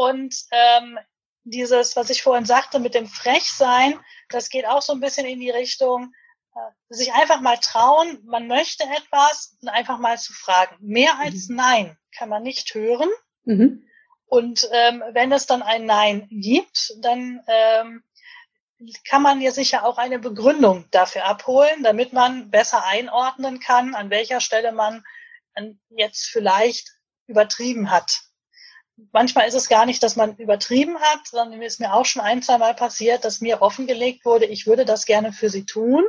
Und ähm, dieses, was ich vorhin sagte, mit dem Frechsein, das geht auch so ein bisschen in die Richtung, äh, sich einfach mal trauen, man möchte etwas und einfach mal zu fragen. Mehr als mhm. Nein kann man nicht hören. Mhm. Und ähm, wenn es dann ein Nein gibt, dann ähm, kann man ja sicher auch eine Begründung dafür abholen, damit man besser einordnen kann, an welcher Stelle man jetzt vielleicht übertrieben hat. Manchmal ist es gar nicht, dass man übertrieben hat, sondern mir ist mir auch schon ein, zwei Mal passiert, dass mir offengelegt wurde, ich würde das gerne für Sie tun,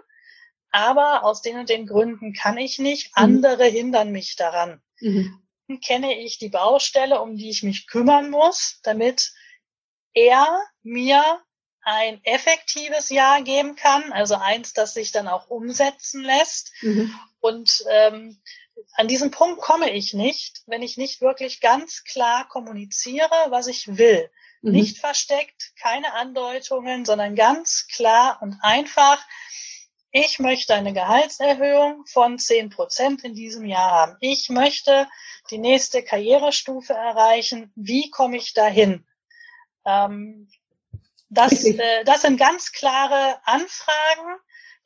aber aus den und den Gründen kann ich nicht, mhm. andere mhm. hindern mich daran. Mhm kenne ich die Baustelle, um die ich mich kümmern muss, damit er mir ein effektives Ja geben kann, also eins, das sich dann auch umsetzen lässt. Mhm. Und ähm, an diesen Punkt komme ich nicht, wenn ich nicht wirklich ganz klar kommuniziere, was ich will. Mhm. Nicht versteckt, keine Andeutungen, sondern ganz klar und einfach ich möchte eine Gehaltserhöhung von zehn Prozent in diesem Jahr haben. Ich möchte die nächste Karrierestufe erreichen. Wie komme ich dahin? Ähm, das, äh, das sind ganz klare Anfragen.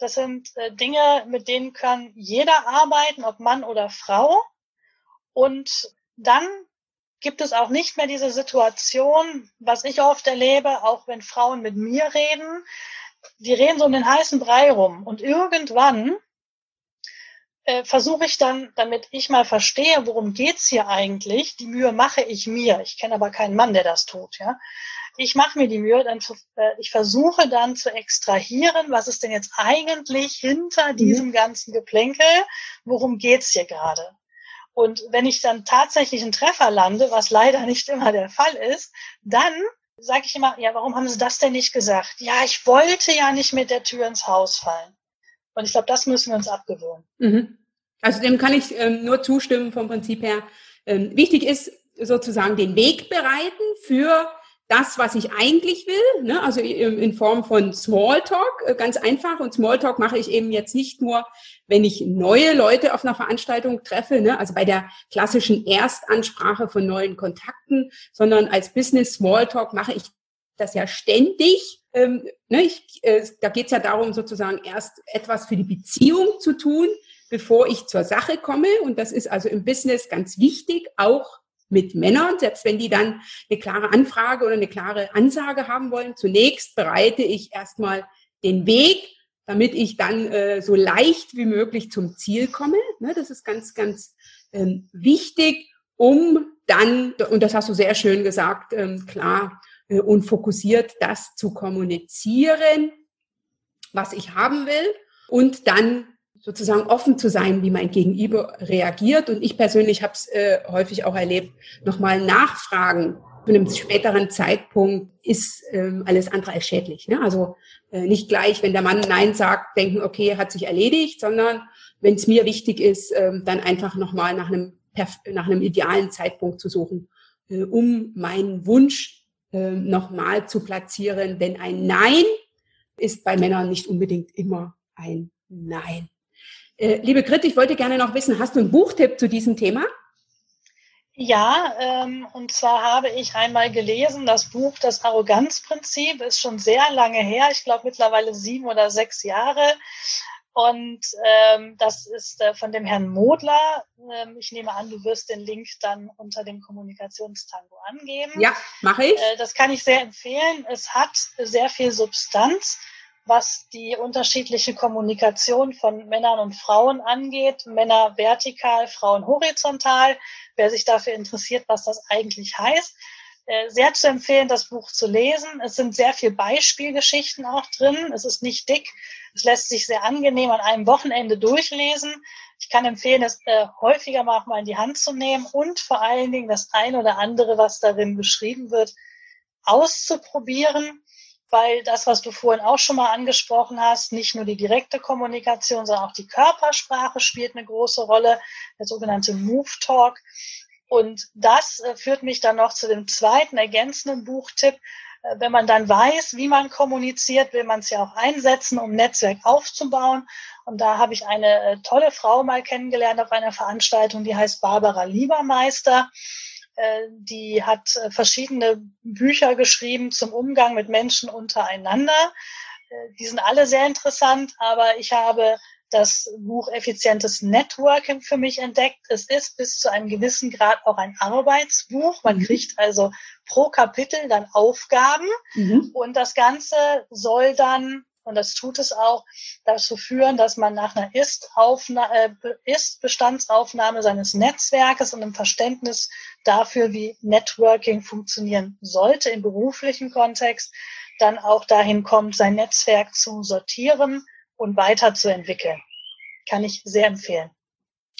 Das sind äh, Dinge, mit denen kann jeder arbeiten, ob Mann oder Frau. Und dann gibt es auch nicht mehr diese Situation, was ich oft erlebe, auch wenn Frauen mit mir reden, die reden so um den heißen Brei rum. Und irgendwann äh, versuche ich dann, damit ich mal verstehe, worum geht's hier eigentlich, die Mühe mache ich mir. Ich kenne aber keinen Mann, der das tut, ja. Ich mache mir die Mühe, dann zu, äh, ich versuche dann zu extrahieren, was ist denn jetzt eigentlich hinter mhm. diesem ganzen Geplänkel, worum geht's hier gerade? Und wenn ich dann tatsächlich einen Treffer lande, was leider nicht immer der Fall ist, dann sage ich immer, ja, warum haben Sie das denn nicht gesagt? Ja, ich wollte ja nicht mit der Tür ins Haus fallen. Und ich glaube, das müssen wir uns abgewöhnen. Mhm. Also dem kann ich ähm, nur zustimmen vom Prinzip her. Ähm, wichtig ist sozusagen den Weg bereiten für das, was ich eigentlich will, ne? also in Form von Smalltalk, äh, ganz einfach. Und Smalltalk mache ich eben jetzt nicht nur, wenn ich neue Leute auf einer Veranstaltung treffe, ne? also bei der klassischen Erstansprache von neuen Kontakten, sondern als Business Smalltalk mache ich das ja ständig. Ähm, ne? ich, äh, da geht es ja darum, sozusagen erst etwas für die Beziehung zu tun, bevor ich zur Sache komme. Und das ist also im Business ganz wichtig, auch mit Männern, selbst wenn die dann eine klare Anfrage oder eine klare Ansage haben wollen. Zunächst bereite ich erstmal den Weg, damit ich dann äh, so leicht wie möglich zum Ziel komme. Ne, das ist ganz, ganz ähm, wichtig, um dann, und das hast du sehr schön gesagt, ähm, klar äh, und fokussiert das zu kommunizieren, was ich haben will und dann sozusagen offen zu sein, wie mein Gegenüber reagiert. Und ich persönlich habe es äh, häufig auch erlebt, nochmal nachfragen zu einem späteren Zeitpunkt ist ähm, alles andere als schädlich. Ne? Also äh, nicht gleich, wenn der Mann Nein sagt, denken, okay, hat sich erledigt, sondern wenn es mir wichtig ist, ähm, dann einfach nochmal nach einem, nach einem idealen Zeitpunkt zu suchen, äh, um meinen Wunsch äh, nochmal zu platzieren. Denn ein Nein ist bei Männern nicht unbedingt immer ein Nein. Äh, liebe Grit, ich wollte gerne noch wissen, hast du einen Buchtipp zu diesem Thema? Ja, ähm, und zwar habe ich einmal gelesen, das Buch Das Arroganzprinzip ist schon sehr lange her, ich glaube mittlerweile sieben oder sechs Jahre. Und ähm, das ist äh, von dem Herrn Modler. Ähm, ich nehme an, du wirst den Link dann unter dem Kommunikationstango angeben. Ja, mache ich. Äh, das kann ich sehr empfehlen. Es hat sehr viel Substanz was die unterschiedliche Kommunikation von Männern und Frauen angeht. Männer vertikal, Frauen horizontal. Wer sich dafür interessiert, was das eigentlich heißt, äh, sehr zu empfehlen, das Buch zu lesen. Es sind sehr viele Beispielgeschichten auch drin. Es ist nicht dick. Es lässt sich sehr angenehm an einem Wochenende durchlesen. Ich kann empfehlen, es äh, häufiger mal auch mal in die Hand zu nehmen und vor allen Dingen das ein oder andere, was darin beschrieben wird, auszuprobieren weil das, was du vorhin auch schon mal angesprochen hast, nicht nur die direkte Kommunikation, sondern auch die Körpersprache spielt eine große Rolle, der sogenannte Move Talk. Und das äh, führt mich dann noch zu dem zweiten ergänzenden Buchtipp. Äh, wenn man dann weiß, wie man kommuniziert, will man es ja auch einsetzen, um Netzwerk aufzubauen. Und da habe ich eine äh, tolle Frau mal kennengelernt auf einer Veranstaltung, die heißt Barbara Liebermeister. Äh, die hat äh, verschiedene Bücher geschrieben zum Umgang mit Menschen untereinander. Äh, die sind alle sehr interessant, aber ich habe das Buch Effizientes Networking für mich entdeckt. Es ist bis zu einem gewissen Grad auch ein Arbeitsbuch. Man mhm. kriegt also pro Kapitel dann Aufgaben mhm. und das Ganze soll dann und das tut es auch, dazu führen, dass man nach einer Ist-Bestandsaufnahme seines Netzwerkes und einem Verständnis dafür, wie Networking funktionieren sollte im beruflichen Kontext, dann auch dahin kommt, sein Netzwerk zu sortieren und weiterzuentwickeln. Kann ich sehr empfehlen.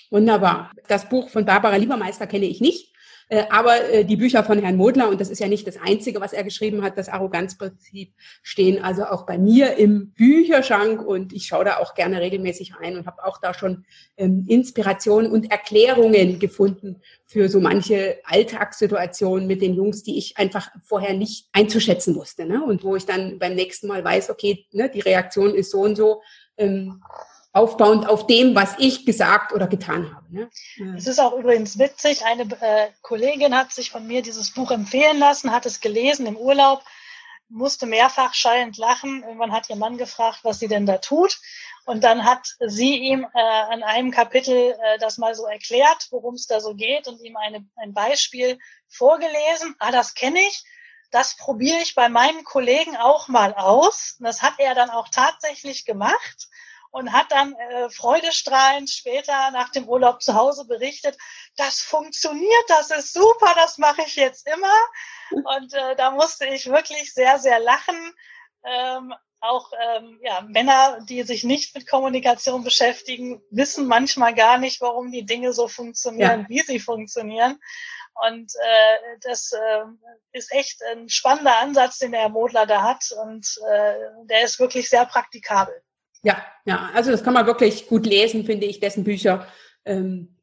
Wunderbar. Das Buch von Barbara Liebermeister kenne ich nicht. Äh, aber äh, die Bücher von Herrn Modler, und das ist ja nicht das Einzige, was er geschrieben hat, das Arroganzprinzip, stehen also auch bei mir im Bücherschrank und ich schaue da auch gerne regelmäßig rein und habe auch da schon ähm, Inspirationen und Erklärungen gefunden für so manche Alltagssituationen mit den Jungs, die ich einfach vorher nicht einzuschätzen wusste. Ne? Und wo ich dann beim nächsten Mal weiß, okay, ne, die Reaktion ist so und so. Ähm, aufbauend auf dem, was ich gesagt oder getan habe. Ne? Es ist auch übrigens witzig, eine äh, Kollegin hat sich von mir dieses Buch empfehlen lassen, hat es gelesen im Urlaub, musste mehrfach schallend lachen. Irgendwann hat ihr Mann gefragt, was sie denn da tut. Und dann hat sie ihm äh, an einem Kapitel äh, das mal so erklärt, worum es da so geht und ihm eine, ein Beispiel vorgelesen. Ah, das kenne ich. Das probiere ich bei meinen Kollegen auch mal aus. Das hat er dann auch tatsächlich gemacht und hat dann äh, freudestrahlend später nach dem Urlaub zu Hause berichtet, das funktioniert, das ist super, das mache ich jetzt immer. <laughs> Und äh, da musste ich wirklich sehr, sehr lachen. Ähm, auch ähm, ja, Männer, die sich nicht mit Kommunikation beschäftigen, wissen manchmal gar nicht, warum die Dinge so funktionieren, ja. wie sie funktionieren. Und äh, das äh, ist echt ein spannender Ansatz, den der Herr Modler da hat. Und äh, der ist wirklich sehr praktikabel. Ja, ja, also das kann man wirklich gut lesen, finde ich, dessen Bücher. Ähm,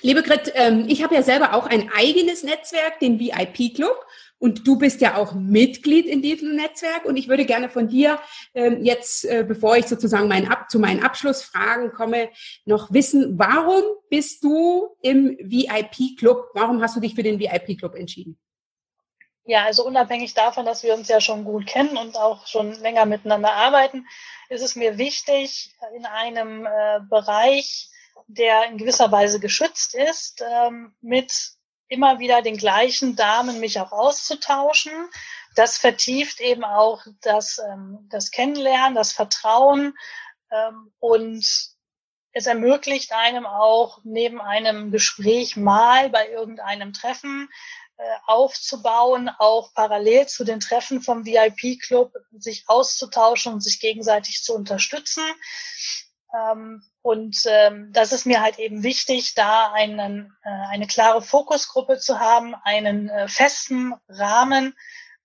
liebe Grit, ähm, ich habe ja selber auch ein eigenes Netzwerk, den VIP Club. Und du bist ja auch Mitglied in diesem Netzwerk. Und ich würde gerne von dir ähm, jetzt, äh, bevor ich sozusagen mein Ab zu meinen Abschlussfragen komme, noch wissen, warum bist du im VIP Club? Warum hast du dich für den VIP Club entschieden? Ja, also unabhängig davon, dass wir uns ja schon gut kennen und auch schon länger miteinander arbeiten, ist es mir wichtig, in einem äh, Bereich, der in gewisser Weise geschützt ist, ähm, mit immer wieder den gleichen Damen mich auch auszutauschen. Das vertieft eben auch das, ähm, das Kennenlernen, das Vertrauen ähm, und es ermöglicht einem auch neben einem Gespräch mal bei irgendeinem Treffen aufzubauen, auch parallel zu den Treffen vom VIP-Club sich auszutauschen und sich gegenseitig zu unterstützen. Ähm, und ähm, das ist mir halt eben wichtig, da einen, äh, eine klare Fokusgruppe zu haben, einen äh, festen Rahmen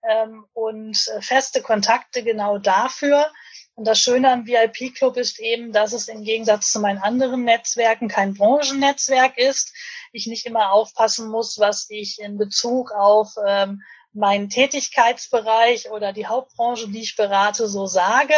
ähm, und äh, feste Kontakte genau dafür. Und das Schöne am VIP-Club ist eben, dass es im Gegensatz zu meinen anderen Netzwerken kein Branchennetzwerk ist. Ich nicht immer aufpassen muss, was ich in Bezug auf ähm, meinen Tätigkeitsbereich oder die Hauptbranche, die ich berate, so sage,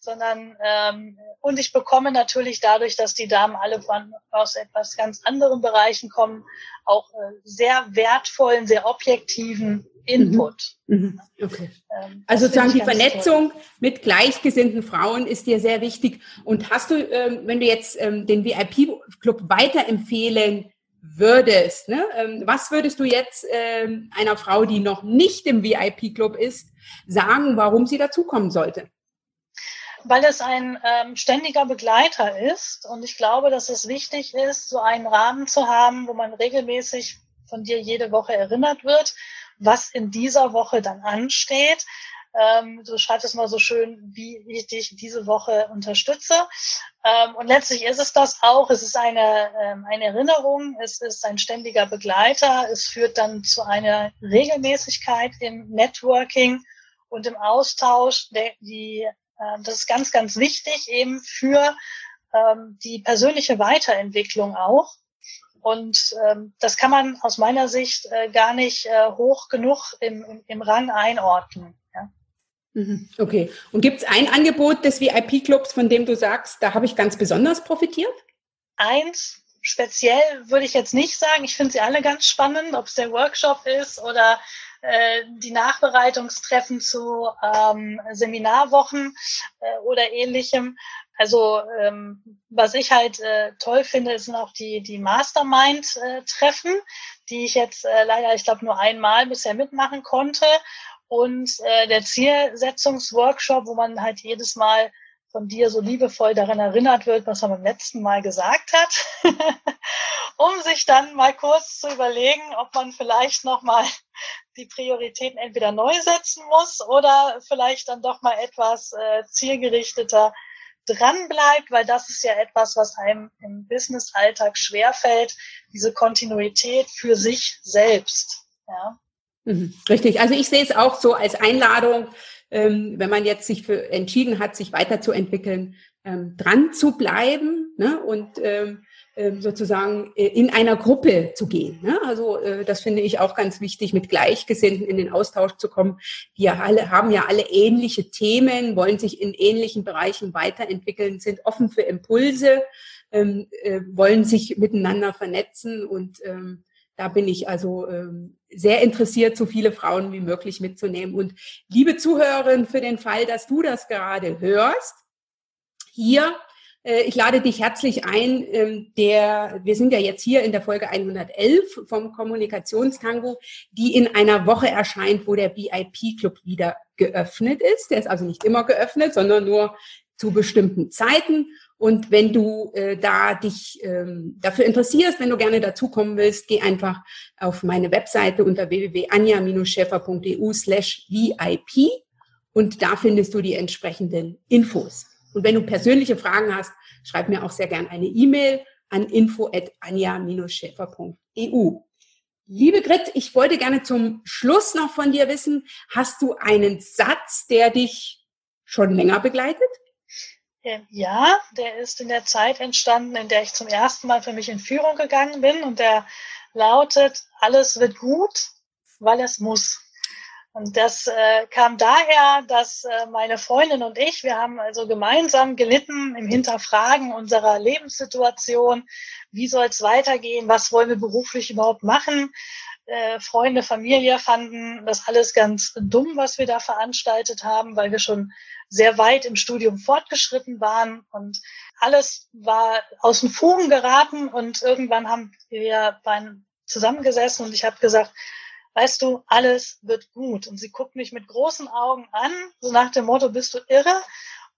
sondern ähm, und ich bekomme natürlich dadurch, dass die Damen alle von, aus etwas ganz anderen Bereichen kommen, auch äh, sehr wertvollen, sehr objektiven Input. Mhm. mhm. Okay. Ähm, also sozusagen die Vernetzung toll. mit gleichgesinnten Frauen ist dir sehr wichtig. Und hast du, ähm, wenn du jetzt ähm, den VIP-Club weiterempfehlen würdest, ne, ähm, was würdest du jetzt ähm, einer Frau, die noch nicht im VIP-Club ist, sagen, warum sie dazukommen sollte? weil es ein ähm, ständiger Begleiter ist. Und ich glaube, dass es wichtig ist, so einen Rahmen zu haben, wo man regelmäßig von dir jede Woche erinnert wird, was in dieser Woche dann ansteht. Ähm, du schreibst es mal so schön, wie ich dich diese Woche unterstütze. Ähm, und letztlich ist es das auch. Es ist eine, ähm, eine Erinnerung, es ist ein ständiger Begleiter. Es führt dann zu einer Regelmäßigkeit im Networking und im Austausch, der, die ähm, das ist ganz, ganz wichtig eben für ähm, die persönliche Weiterentwicklung auch. Und ähm, das kann man aus meiner Sicht äh, gar nicht äh, hoch genug im, im, im Rang einordnen. Mhm. Okay. Und gibt es ein Angebot des VIP-Clubs, von dem du sagst, da habe ich ganz besonders profitiert? Eins speziell würde ich jetzt nicht sagen. Ich finde sie alle ganz spannend, ob es der Workshop ist oder äh, die Nachbereitungstreffen zu ähm, Seminarwochen äh, oder ähnlichem. Also ähm, was ich halt äh, toll finde, sind auch die, die Mastermind-Treffen, die ich jetzt äh, leider, ich glaube, nur einmal bisher mitmachen konnte. Und äh, der Zielsetzungsworkshop, wo man halt jedes Mal von dir so liebevoll daran erinnert wird, was er beim letzten Mal gesagt hat, <laughs> um sich dann mal kurz zu überlegen, ob man vielleicht noch mal die Prioritäten entweder neu setzen muss oder vielleicht dann doch mal etwas äh, zielgerichteter dranbleibt, weil das ist ja etwas, was einem im Business-Alltag schwerfällt, diese Kontinuität für sich selbst. Ja. Mhm, richtig. Also ich sehe es auch so als Einladung, ähm, wenn man jetzt sich für entschieden hat, sich weiterzuentwickeln, ähm, dran zu bleiben ne? und ähm, sozusagen äh, in einer Gruppe zu gehen. Ne? Also äh, das finde ich auch ganz wichtig, mit Gleichgesinnten in den Austausch zu kommen. Wir alle haben ja alle ähnliche Themen, wollen sich in ähnlichen Bereichen weiterentwickeln, sind offen für Impulse, äh, wollen sich miteinander vernetzen und da bin ich also ähm, sehr interessiert, so viele Frauen wie möglich mitzunehmen. Und liebe Zuhörerin, für den Fall, dass du das gerade hörst, hier, äh, ich lade dich herzlich ein, ähm, der, wir sind ja jetzt hier in der Folge 111 vom Kommunikationstango, die in einer Woche erscheint, wo der VIP-Club wieder geöffnet ist. Der ist also nicht immer geöffnet, sondern nur zu bestimmten Zeiten. Und wenn du äh, da dich ähm, dafür interessierst, wenn du gerne dazukommen willst, geh einfach auf meine Webseite unter www.anja-schäfer.eu slash VIP und da findest du die entsprechenden Infos. Und wenn du persönliche Fragen hast, schreib mir auch sehr gern eine E-Mail an info@anja-schäfer.eu. Liebe Grit, ich wollte gerne zum Schluss noch von dir wissen, hast du einen Satz, der dich schon länger begleitet? Ja, der ist in der Zeit entstanden, in der ich zum ersten Mal für mich in Führung gegangen bin und der lautet, alles wird gut, weil es muss. Und das äh, kam daher, dass äh, meine Freundin und ich, wir haben also gemeinsam gelitten im Hinterfragen unserer Lebenssituation. Wie soll es weitergehen? Was wollen wir beruflich überhaupt machen? Äh, Freunde, Familie fanden das alles ganz dumm, was wir da veranstaltet haben, weil wir schon sehr weit im Studium fortgeschritten waren und alles war aus den Fugen geraten und irgendwann haben wir beim zusammengesessen und ich habe gesagt, weißt du, alles wird gut. Und sie guckt mich mit großen Augen an, so nach dem Motto, bist du irre?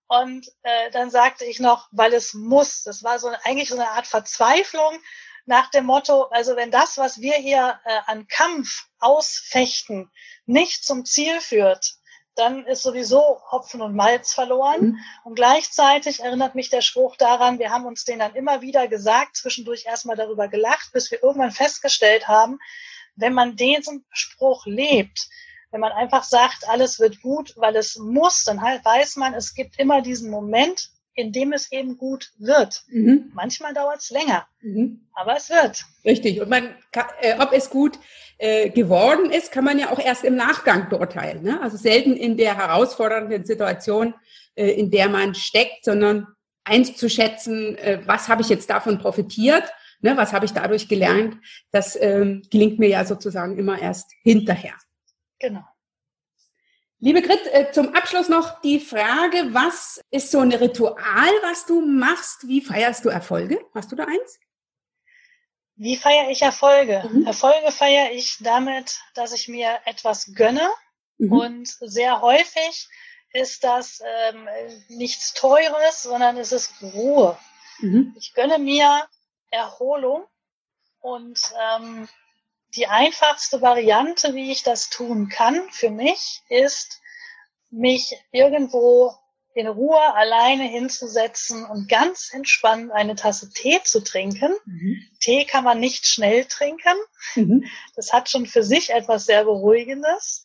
Und äh, dann sagte ich noch, weil es muss. Das war so eigentlich so eine Art Verzweiflung nach dem Motto, also wenn das, was wir hier äh, an Kampf ausfechten, nicht zum Ziel führt, dann ist sowieso Hopfen und Malz verloren. Mhm. Und gleichzeitig erinnert mich der Spruch daran, wir haben uns den dann immer wieder gesagt, zwischendurch erstmal darüber gelacht, bis wir irgendwann festgestellt haben, wenn man diesen Spruch lebt, wenn man einfach sagt, alles wird gut, weil es muss, dann halt weiß man, es gibt immer diesen Moment, in dem es eben gut wird. Mhm. Manchmal dauert es länger, mhm. aber es wird. Richtig. Und man kann, äh, ob es gut äh, geworden ist, kann man ja auch erst im Nachgang beurteilen. Ne? Also selten in der herausfordernden Situation, äh, in der man steckt, sondern einzuschätzen, äh, was habe ich jetzt davon profitiert, ne? was habe ich dadurch gelernt, das ähm, gelingt mir ja sozusagen immer erst hinterher. Genau. Liebe Grit, äh, zum Abschluss noch die Frage, was ist so ein Ritual, was du machst? Wie feierst du Erfolge? Hast du da eins? Wie feiere ich Erfolge? Mhm. Erfolge feiere ich damit, dass ich mir etwas gönne. Mhm. Und sehr häufig ist das ähm, nichts Teures, sondern es ist Ruhe. Mhm. Ich gönne mir Erholung und ähm, die einfachste Variante, wie ich das tun kann für mich, ist, mich irgendwo in Ruhe alleine hinzusetzen und ganz entspannt eine Tasse Tee zu trinken. Mhm. Tee kann man nicht schnell trinken. Mhm. Das hat schon für sich etwas sehr Beruhigendes.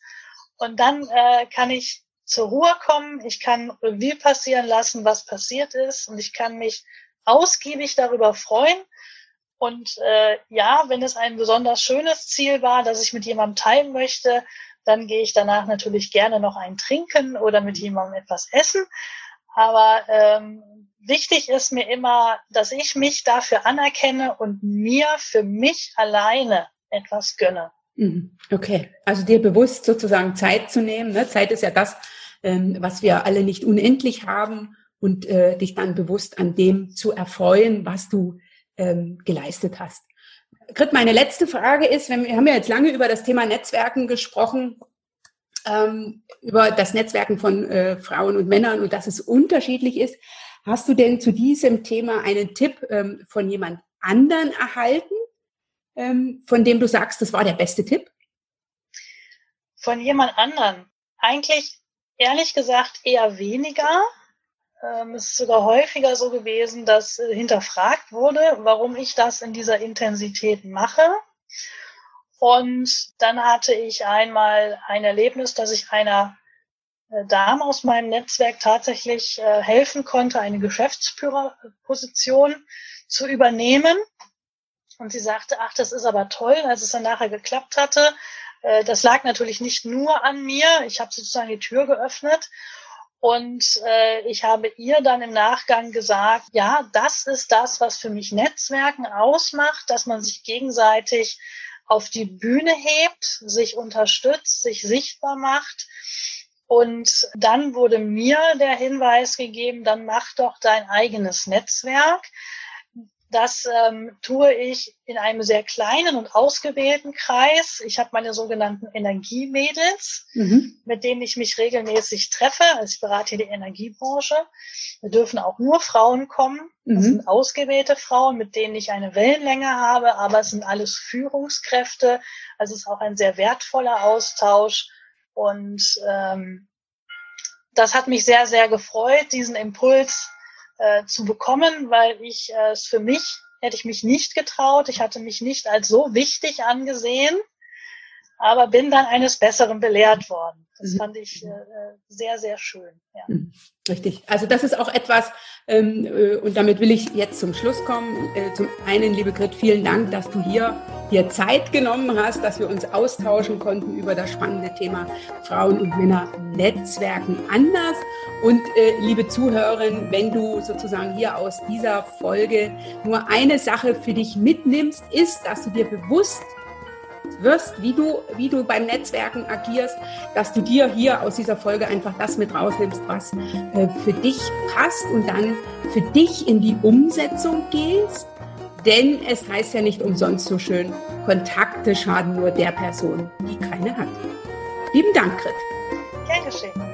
Und dann äh, kann ich zur Ruhe kommen. Ich kann Revue passieren lassen, was passiert ist. Und ich kann mich ausgiebig darüber freuen. Und äh, ja, wenn es ein besonders schönes Ziel war, das ich mit jemandem teilen möchte, dann gehe ich danach natürlich gerne noch ein Trinken oder mit jemandem etwas essen. Aber ähm, wichtig ist mir immer, dass ich mich dafür anerkenne und mir für mich alleine etwas gönne. Mhm. Okay, also dir bewusst sozusagen Zeit zu nehmen. Ne? Zeit ist ja das, ähm, was wir alle nicht unendlich haben und äh, dich dann bewusst an dem zu erfreuen, was du ähm, geleistet hast. Grit, meine letzte Frage ist, wenn wir haben ja jetzt lange über das Thema Netzwerken gesprochen, ähm, über das Netzwerken von äh, Frauen und Männern und dass es unterschiedlich ist. Hast du denn zu diesem Thema einen Tipp ähm, von jemand anderen erhalten, ähm, von dem du sagst, das war der beste Tipp? Von jemand anderen? Eigentlich, ehrlich gesagt, eher weniger. Ähm, es ist sogar häufiger so gewesen, dass äh, hinterfragt wurde, warum ich das in dieser Intensität mache. Und dann hatte ich einmal ein Erlebnis, dass ich einer äh, Dame aus meinem Netzwerk tatsächlich äh, helfen konnte, eine Geschäftsführerposition zu übernehmen. Und sie sagte, ach, das ist aber toll, als es dann nachher geklappt hatte. Das lag natürlich nicht nur an mir. Ich habe sozusagen die Tür geöffnet und äh, ich habe ihr dann im Nachgang gesagt, ja, das ist das, was für mich Netzwerken ausmacht, dass man sich gegenseitig auf die Bühne hebt, sich unterstützt, sich sichtbar macht. Und dann wurde mir der Hinweis gegeben, dann mach doch dein eigenes Netzwerk. Das ähm, tue ich in einem sehr kleinen und ausgewählten Kreis. Ich habe meine sogenannten Energiemädels, mhm. mit denen ich mich regelmäßig treffe. Also ich berate hier die Energiebranche. Da dürfen auch nur Frauen kommen. Das mhm. sind ausgewählte Frauen, mit denen ich eine Wellenlänge habe, aber es sind alles Führungskräfte. Also es ist auch ein sehr wertvoller Austausch. Und ähm, das hat mich sehr, sehr gefreut, diesen Impuls äh, zu bekommen, weil ich äh, es für mich hätte ich mich nicht getraut. Ich hatte mich nicht als so wichtig angesehen, aber bin dann eines Besseren belehrt worden. Das mhm. fand ich äh, sehr, sehr schön. Ja. Mhm. Richtig. Also das ist auch etwas, ähm, äh, und damit will ich jetzt zum Schluss kommen. Äh, zum einen, liebe Grit, vielen Dank, dass du hier dir Zeit genommen hast, dass wir uns austauschen konnten über das spannende Thema Frauen und Männer Netzwerken anders. Und äh, liebe Zuhörerinnen, wenn du sozusagen hier aus dieser Folge nur eine Sache für dich mitnimmst, ist, dass du dir bewusst wirst, wie du, wie du beim Netzwerken agierst, dass du dir hier aus dieser Folge einfach das mit rausnimmst, was äh, für dich passt und dann für dich in die Umsetzung gehst. Denn es heißt ja nicht umsonst so schön, Kontakte schaden nur der Person, die keine hat. Lieben Dank, Grit. Geschehen.